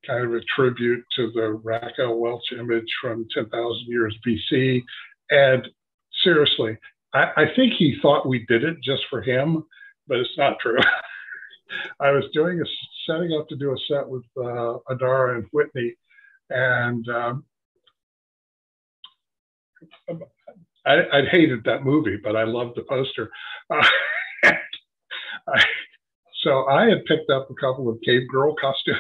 kind of a tribute to the Raquel Welch image from 10,000 years BC. And seriously, I, I, think he thought we did it just for him, but it's not true. I was doing a setting up to do a set with uh, Adara and Whitney, and um, I, I, hated that movie, but I loved the poster. Uh, I, so I had picked up a couple of cave girl costumes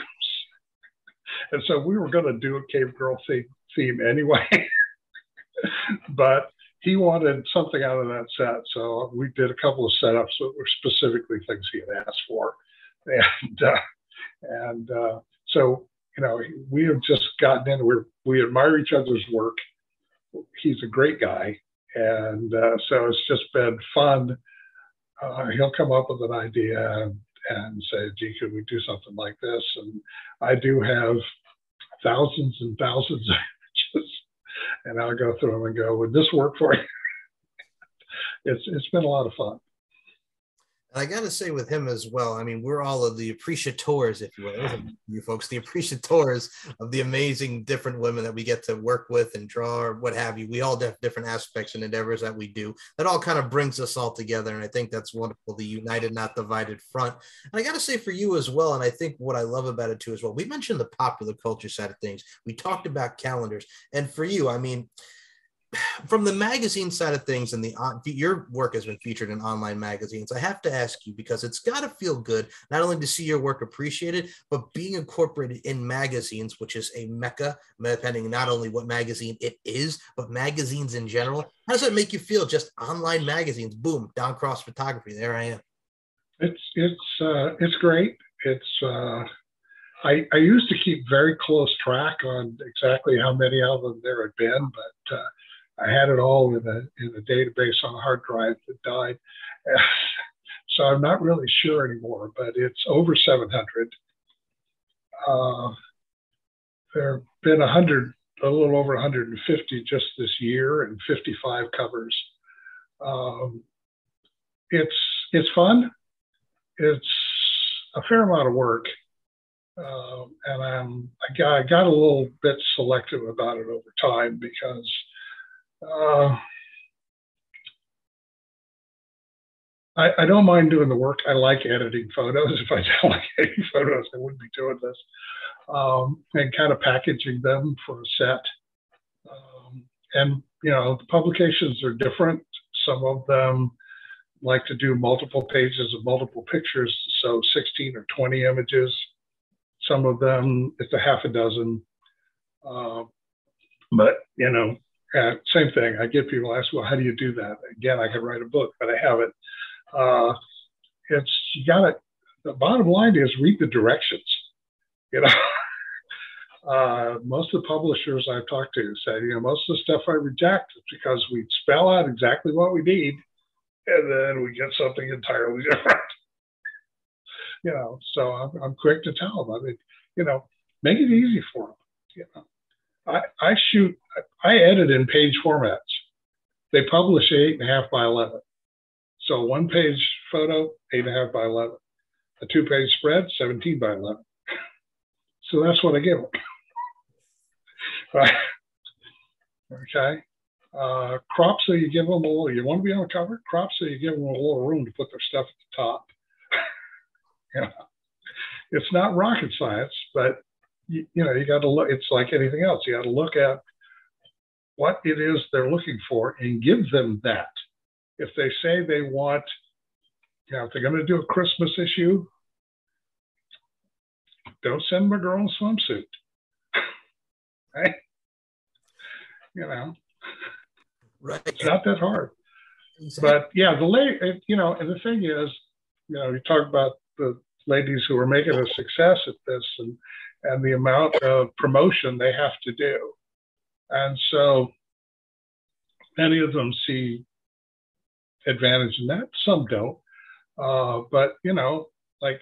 and so we were going to do a cave girl theme, theme anyway. but he wanted something out of that set. So we did a couple of setups that were specifically things he had asked for. And, uh, and uh, so, you know, we have just gotten in, we we admire each other's work. He's a great guy. And uh, so it's just been fun. Uh, he'll come up with an idea and, and say, gee, could we do something like this? And I do have thousands and thousands of images, and I'll go through them and go, would this work for you? it's it's been a lot of fun. I got to say with him as well, I mean, we're all of the appreciators, if you will, you folks, the appreciators of the amazing different women that we get to work with and draw or what have you. We all have different aspects and endeavors that we do. That all kind of brings us all together. And I think that's wonderful, the united, not divided front. And I got to say for you as well, and I think what I love about it too as well, we mentioned the popular culture side of things. We talked about calendars. And for you, I mean, from the magazine side of things and the your work has been featured in online magazines i have to ask you because it's got to feel good not only to see your work appreciated but being incorporated in magazines which is a mecca depending not only what magazine it is but magazines in general. How does that make you feel just online magazines? Boom Don Cross photography there i am. It's it's uh, it's great. It's uh I, I used to keep very close track on exactly how many of them there had been, but uh, I had it all in a in a database on a hard drive that died. so I'm not really sure anymore, but it's over 700. Uh, there have been 100, a little over 150 just this year, and 55 covers. Um, it's it's fun. It's a fair amount of work, uh, and I'm I got, I got a little bit selective about it over time because uh, I, I, don't mind doing the work. I like editing photos. If I don't like editing photos, I wouldn't be doing this. Um, and kind of packaging them for a set. Um, and, you know, the publications are different. Some of them like to do multiple pages of multiple pictures, so 16 or 20 images. Some of them, it's a half a dozen. Uh, but, you know, and same thing. I get people ask, well, how do you do that? Again, I could write a book, but I haven't. Uh, it's you got to. The bottom line is read the directions. You know, uh, most of the publishers I've talked to say, you know, most of the stuff I reject is because we spell out exactly what we need, and then we get something entirely different. you know, so I'm, I'm quick to tell them. I mean, you know, make it easy for them. You know I, shoot, I edit in page formats. They publish eight and a half by 11. So one page photo, eight and a half by 11. A two page spread, 17 by 11. So that's what I give them. Okay. Uh, crop so you give them a little, you want to be on the cover? Crop so you give them a little room to put their stuff at the top. you know, it's not rocket science, but you, you know, you got to look, it's like anything else. You got to look at what it is they're looking for and give them that. If they say they want, you know, if they're going to do a Christmas issue, don't send them a girl in a swimsuit. right? You know, right. It's not that hard. Exactly. But yeah, the late, you know, and the thing is, you know, you talk about the ladies who are making a success at this and and the amount of promotion they have to do. And so many of them see advantage in that, some don't. Uh, but, you know, like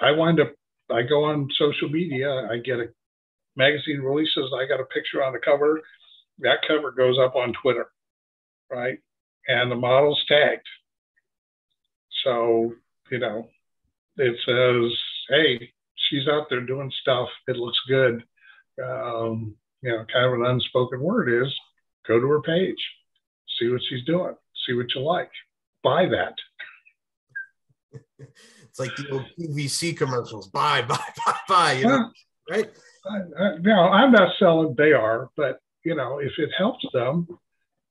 I wind up, I go on social media, I get a magazine releases, I got a picture on the cover. That cover goes up on Twitter, right? And the model's tagged. So, you know, it says, hey, she's out there doing stuff. It looks good. Um, you know, kind of an unspoken word is go to her page, see what she's doing, see what you like, buy that. it's like the old PVC commercials buy, buy, buy, buy, you know, right? I, I, know, I'm not selling, they are, but, you know, if it helps them,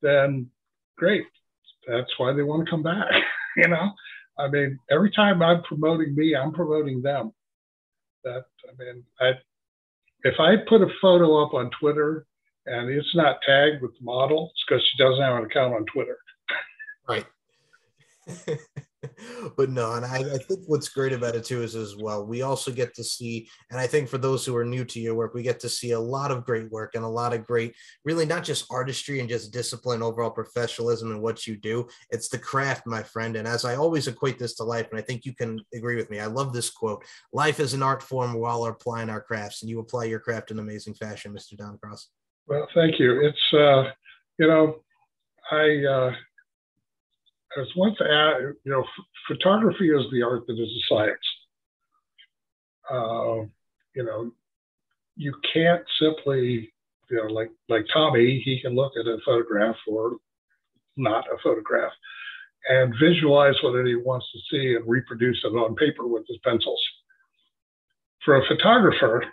then great. That's why they want to come back, you know? I mean, every time I'm promoting me, I'm promoting them that. I mean, I if I put a photo up on Twitter and it's not tagged with the model, it's because she doesn't have an account on Twitter. Right. but no, and I, I, think what's great about it too is as well, we also get to see, and I think for those who are new to your work, we get to see a lot of great work and a lot of great, really not just artistry and just discipline, overall professionalism and what you do. It's the craft, my friend. And as I always equate this to life, and I think you can agree with me, I love this quote life is an art form while applying our crafts, and you apply your craft in amazing fashion, Mr. Don Cross. Well, thank you. It's, uh, you know, I, uh, Was once asked, you know, photography is the art that is a science. Uh, you know, you can't simply, you know, like like Tommy, he can look at a photograph or not a photograph and visualize what he wants to see and reproduce it on paper with his pencils. For a photographer,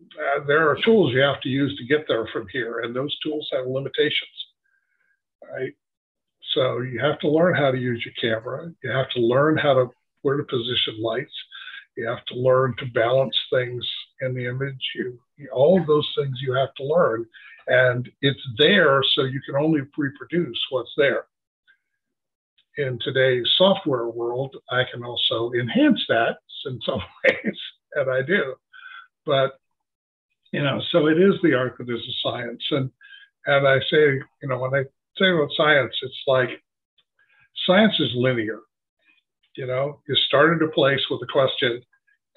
uh, there are tools you have to use to get there from here, and those tools have limitations. Right? So you have to learn how to use your camera. You have to learn how to where to position lights. You have to learn to balance things in the image. You, all of those things you have to learn, and it's there so you can only reproduce what's there. In today's software world, I can also enhance that in some ways, and I do. But you know, so it is the art that is a science, and and I say, you know, when I say about science, it's like science is linear. You know, you start at a place with a question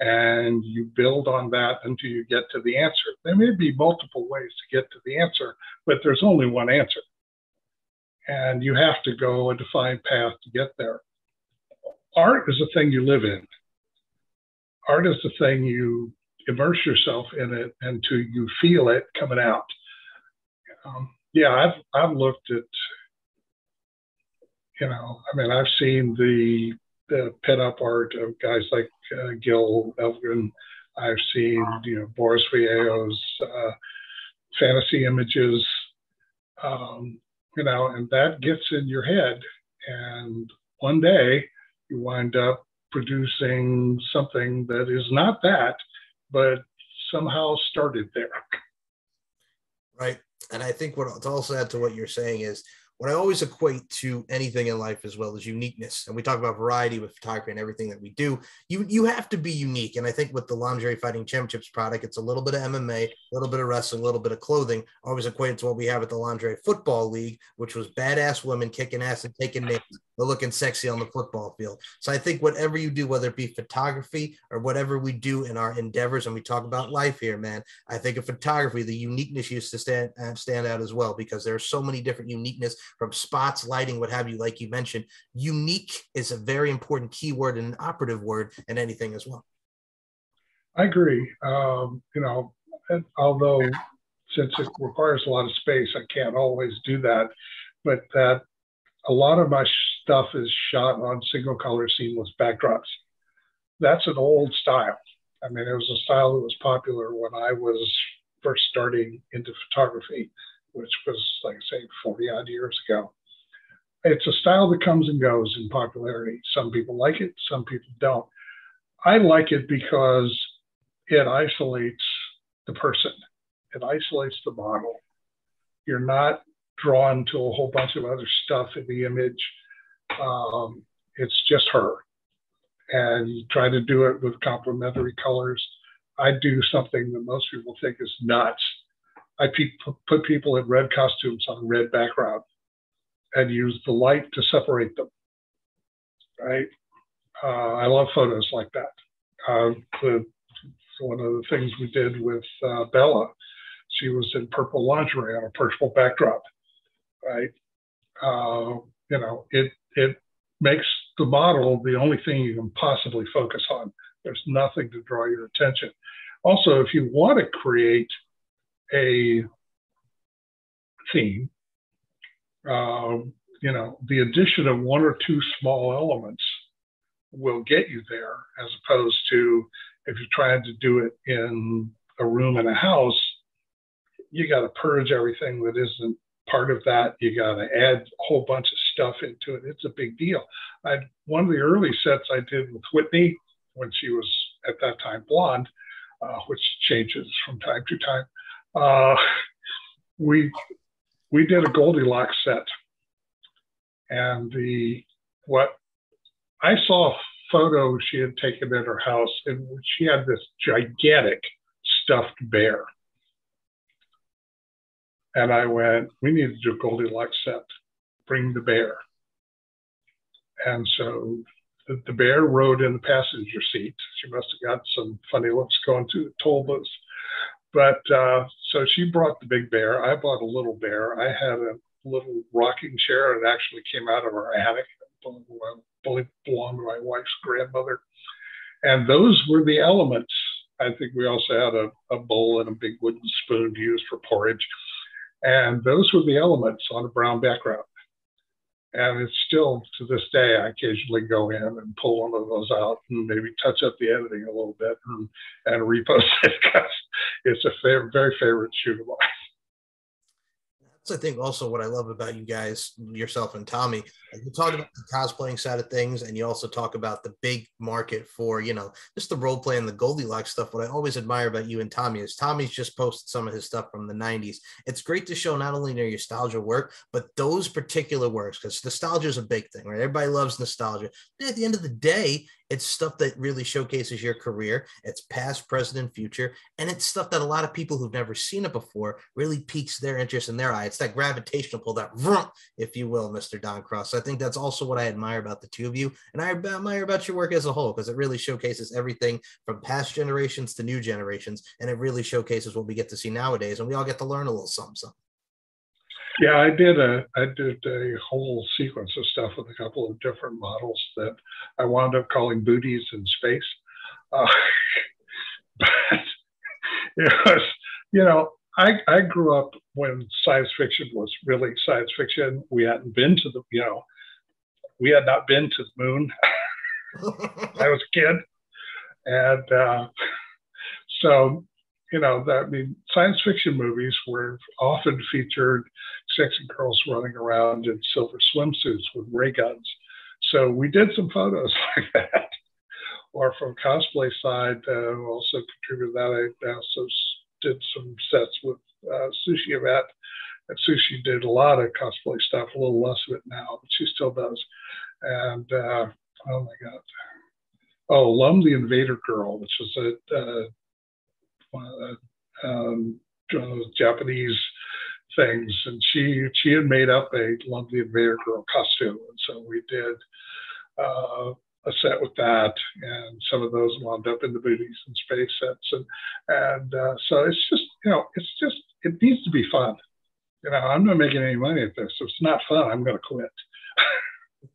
and you build on that until you get to the answer. There may be multiple ways to get to the answer, but there's only one answer. And you have to go a defined path to get there. Art is a thing you live in. Art is the thing you immerse yourself in it until you feel it coming out. Um, yeah, I've I've looked at, you know, I mean, I've seen the the pinup art of guys like uh, Gil Elvgren. I've seen, you know, Boris Vallejo's uh, fantasy images, um, you know, and that gets in your head. And one day you wind up producing something that is not that, but somehow started there. Right and I think what to also add to what you're saying is what I always equate to anything in life as well is uniqueness. And we talk about variety with photography and everything that we do. You you have to be unique. And I think with the Lingerie Fighting Championships product, it's a little bit of MMA, a little bit of wrestling, a little bit of clothing. Always equated to what we have at the Lingerie Football League, which was badass women kicking ass and taking names, but looking sexy on the football field. So I think whatever you do, whether it be photography or whatever we do in our endeavors, and we talk about life here, man, I think of photography, the uniqueness used to stand uh, stand out as well because there are so many different uniqueness from spots, lighting, what have you, like you mentioned. Unique is a very important keyword and an operative word in anything as well. I agree. Um, you know, although since it requires a lot of space, I can't always do that. But that a lot of my stuff is shot on single color seamless backdrops. That's an old style. I mean, it was a style that was popular when I was first starting into photography which was like I say 40 odd years ago. It's a style that comes and goes in popularity. Some people like it, some people don't. I like it because it isolates the person, it isolates the model. You're not drawn to a whole bunch of other stuff in the image. Um, it's just her. And you try to do it with complementary colors. I do something that most people think is nuts I pe- put people in red costumes on red background and use the light to separate them. Right? Uh, I love photos like that. Uh, the, one of the things we did with uh, Bella, she was in purple lingerie on a purple backdrop. Right? Uh, you know, it it makes the model the only thing you can possibly focus on. There's nothing to draw your attention. Also, if you want to create a theme, um, you know, the addition of one or two small elements will get you there, as opposed to if you're trying to do it in a room in a house, you got to purge everything that isn't part of that. You got to add a whole bunch of stuff into it. It's a big deal. I one of the early sets I did with Whitney when she was at that time blonde, uh, which changes from time to time uh, we we did a Goldilocks set, and the what I saw a photo she had taken at her house, and she had this gigantic stuffed bear. And I went, we need to do a Goldilocks set. Bring the bear. And so the, the bear rode in the passenger seat. She must have got some funny looks going to toll booth. But uh, so she brought the big bear. I bought a little bear. I had a little rocking chair. It actually came out of our attic. It belonged to my wife's grandmother. And those were the elements. I think we also had a, a bowl and a big wooden spoon used for porridge. And those were the elements on a brown background. And it's still to this day, I occasionally go in and pull one of those out and maybe touch up the editing a little bit and, and repost it because it's a very favorite shoot of mine. I think also what I love about you guys, yourself and Tommy. You talk about the cosplaying side of things, and you also talk about the big market for you know just the role play and the Goldilocks stuff. What I always admire about you and Tommy is Tommy's just posted some of his stuff from the '90s. It's great to show not only their nostalgia work, but those particular works because nostalgia is a big thing, right? Everybody loves nostalgia. At the end of the day, it's stuff that really showcases your career. It's past, present, and future. And it's stuff that a lot of people who've never seen it before really piques their interest in their eye. It's that gravitational pull, that vroom, if you will, Mr. Don Cross. I think that's also what I admire about the two of you. And I admire about your work as a whole, because it really showcases everything from past generations to new generations. And it really showcases what we get to see nowadays. And we all get to learn a little something. something. Yeah, I did a I did a whole sequence of stuff with a couple of different models that I wound up calling booties in space. Uh, but it was, you know, I I grew up when science fiction was really science fiction. We hadn't been to the, you know, we had not been to the moon. I was a kid, and uh, so you know, I mean, science fiction movies were often featured sexy girls running around in silver swimsuits with ray guns. So we did some photos like that. Or from cosplay side, uh, also contributed that. I also did some sets with uh, Sushi Event And Sushi did a lot of cosplay stuff, a little less of it now, but she still does. And uh, oh my God. Oh, Lum the Invader Girl, which was a, uh, um, Japanese things, and she she had made up a lovely Invader Girl costume, and so we did uh, a set with that, and some of those wound up in the Booties and Space sets, and and uh, so it's just you know it's just it needs to be fun. You know, I'm not making any money at this. If it's not fun, I'm going to quit.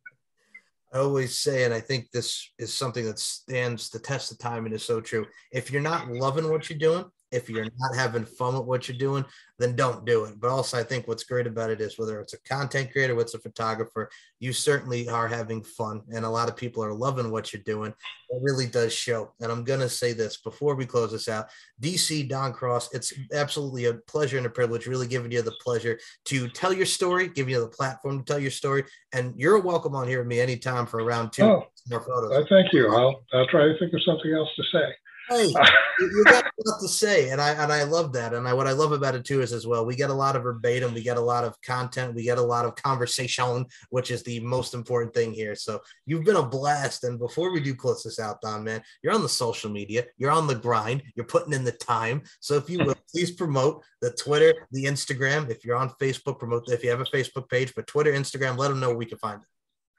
I always say, and I think this is something that stands the test of time and is so true. If you're not loving what you're doing, if you're not having fun with what you're doing, then don't do it. But also, I think what's great about it is whether it's a content creator, what's a photographer, you certainly are having fun, and a lot of people are loving what you're doing. It really does show. And I'm gonna say this before we close this out: DC Don Cross, it's absolutely a pleasure and a privilege, really giving you the pleasure to tell your story, giving you the platform to tell your story, and you're welcome on here with me anytime for around two oh, more photos. thank you. I'll I'll try to think of something else to say. Hey, you got a lot to say, and I and I love that. And I what I love about it too is as well, we get a lot of verbatim, we get a lot of content, we get a lot of conversation, which is the most important thing here. So you've been a blast. And before we do close this out, Don, man, you're on the social media, you're on the grind, you're putting in the time. So if you will, please promote the Twitter, the Instagram. If you're on Facebook, promote if you have a Facebook page, but Twitter, Instagram, let them know where we can find it.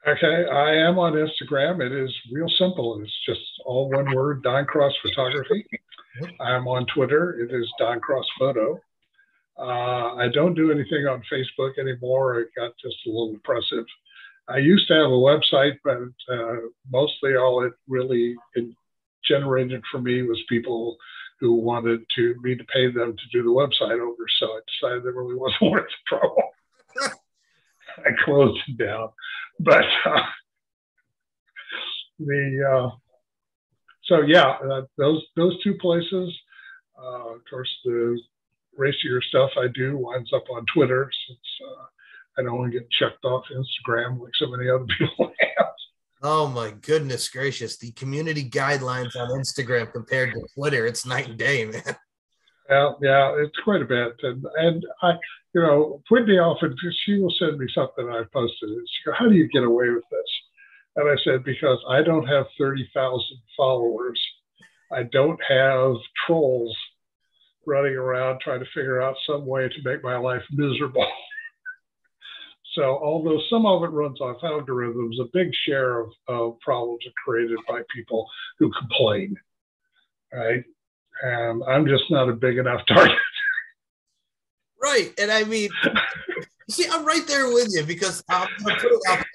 Okay, I am on Instagram. It is real simple. It's just all one word, Don Cross Photography. I'm on Twitter. It is Don Cross Photo. Uh, I don't do anything on Facebook anymore. It got just a little oppressive. I used to have a website, but uh, mostly all it really it generated for me was people who wanted to me to pay them to do the website over. So I decided it really wasn't worth the trouble. I closed it down but uh, the uh, so yeah, uh, those those two places. Uh, of course, the racier stuff I do winds up on Twitter since uh, I don't want to get checked off Instagram like so many other people have. Oh my goodness gracious! The community guidelines on Instagram compared to Twitter, it's night and day, man. Yeah, yeah, it's quite a bit, and and I, you know, Whitney often she will send me something I posted. And she go, "How do you get away with this?" And I said, "Because I don't have thirty thousand followers. I don't have trolls running around trying to figure out some way to make my life miserable." so, although some of it runs off algorithms, a big share of, of problems are created by people who complain. Right? And I'm just not a big enough target. right, and I mean, see, I'm right there with you because um,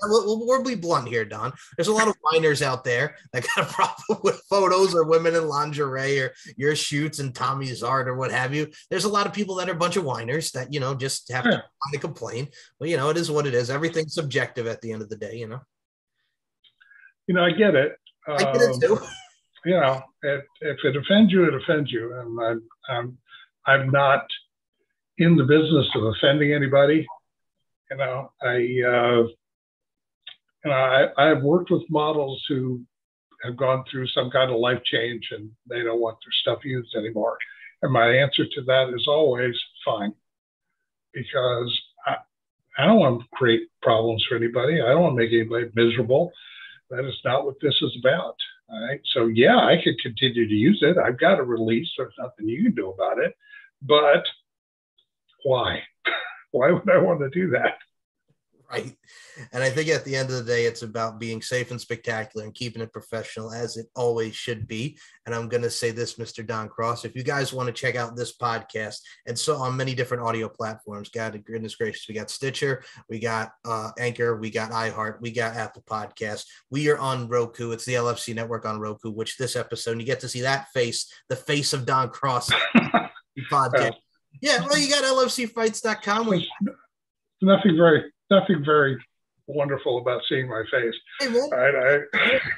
we'll, we'll be blunt here, Don. There's a lot of whiners out there that got a problem with photos or women in lingerie or your shoots and Tommy's art or what have you. There's a lot of people that are a bunch of whiners that you know just have yeah. to complain. But you know, it is what it is. Everything's subjective at the end of the day. You know. You know, I get it. I get it too. You know, it, if it offends you, it offends you. And I'm, I'm, I'm not in the business of offending anybody. You know, I, uh, you know, I, I've worked with models who have gone through some kind of life change and they don't want their stuff used anymore. And my answer to that is always fine, because I, I don't want to create problems for anybody. I don't want to make anybody miserable. That is not what this is about. All right. So yeah, I could continue to use it. I've got a release. There's nothing you can do about it. But why? why would I want to do that? Right? And I think at the end of the day, it's about being safe and spectacular and keeping it professional as it always should be. And I'm going to say this, Mr. Don Cross, if you guys want to check out this podcast, and so on many different audio platforms, God, goodness gracious, we got Stitcher, we got uh, Anchor, we got iHeart, we got Apple Podcast. We are on Roku. It's the LFC network on Roku, which this episode, you get to see that face, the face of Don Cross podcast. Yeah, well, you got LFCfights.com. Nothing very nothing very wonderful about seeing my face. Hey, man. I,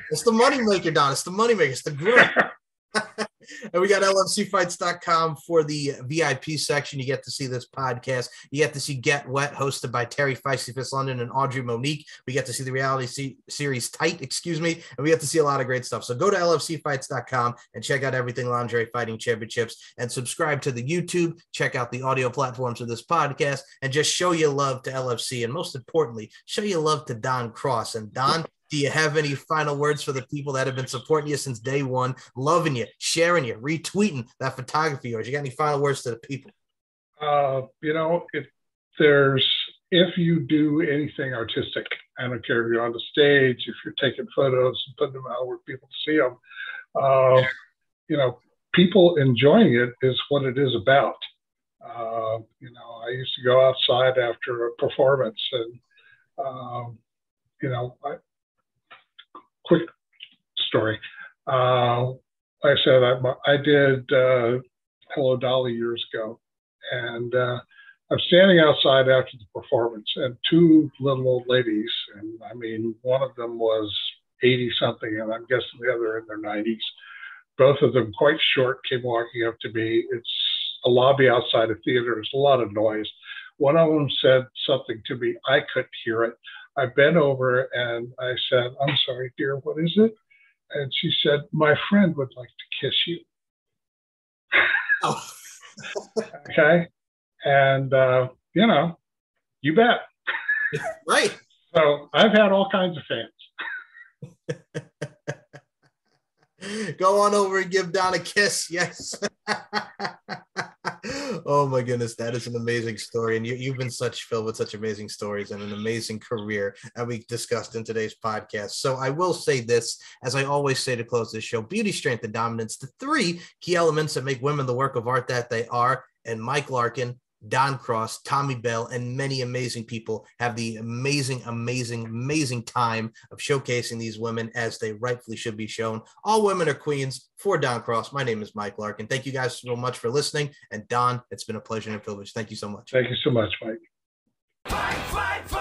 it's the money maker, Don. It's the money maker. It's the growth. and we got LFCfights.com for the VIP section. You get to see this podcast. You get to see Get Wet, hosted by Terry Feisty Fist London and Audrey Monique. We get to see the reality c- series Tight, excuse me, and we get to see a lot of great stuff. So go to LFCfights.com and check out everything Lingerie Fighting Championships and subscribe to the YouTube. Check out the audio platforms of this podcast and just show your love to LFC. And most importantly, show your love to Don Cross. And Don, do you have any final words for the people that have been supporting you since day one, loving you, sharing you, retweeting that photography? Or you got any final words to the people? Uh, you know, if there's if you do anything artistic, I don't care if you're on the stage, if you're taking photos and putting them out where people see them, uh, you know, people enjoying it is what it is about. Uh, you know, I used to go outside after a performance and, um, you know, I, quick story. Uh, like I said, I, I did uh, Hello Dolly years ago, and uh, I'm standing outside after the performance, and two little old ladies, and I mean, one of them was 80 something, and I'm guessing the other in their 90s. Both of them quite short came walking up to me. It's a lobby outside a theater. There's a lot of noise. One of them said something to me. I couldn't hear it. I bent over and I said, I'm sorry, dear, what is it? And she said, My friend would like to kiss you. Oh. okay. And, uh, you know, you bet. right. So I've had all kinds of fans. Go on over and give Don a kiss. Yes. oh my goodness, that is an amazing story. And you, you've been such filled with such amazing stories and an amazing career that we discussed in today's podcast. So I will say this, as I always say to close this show beauty, strength, and dominance, the three key elements that make women the work of art that they are. And Mike Larkin, Don Cross, Tommy Bell, and many amazing people have the amazing, amazing, amazing time of showcasing these women as they rightfully should be shown. All women are queens. For Don Cross, my name is Mike Larkin. Thank you guys so much for listening. And Don, it's been a pleasure and a privilege. Thank you so much. Thank you so much, Mike. Fight, fight, fight.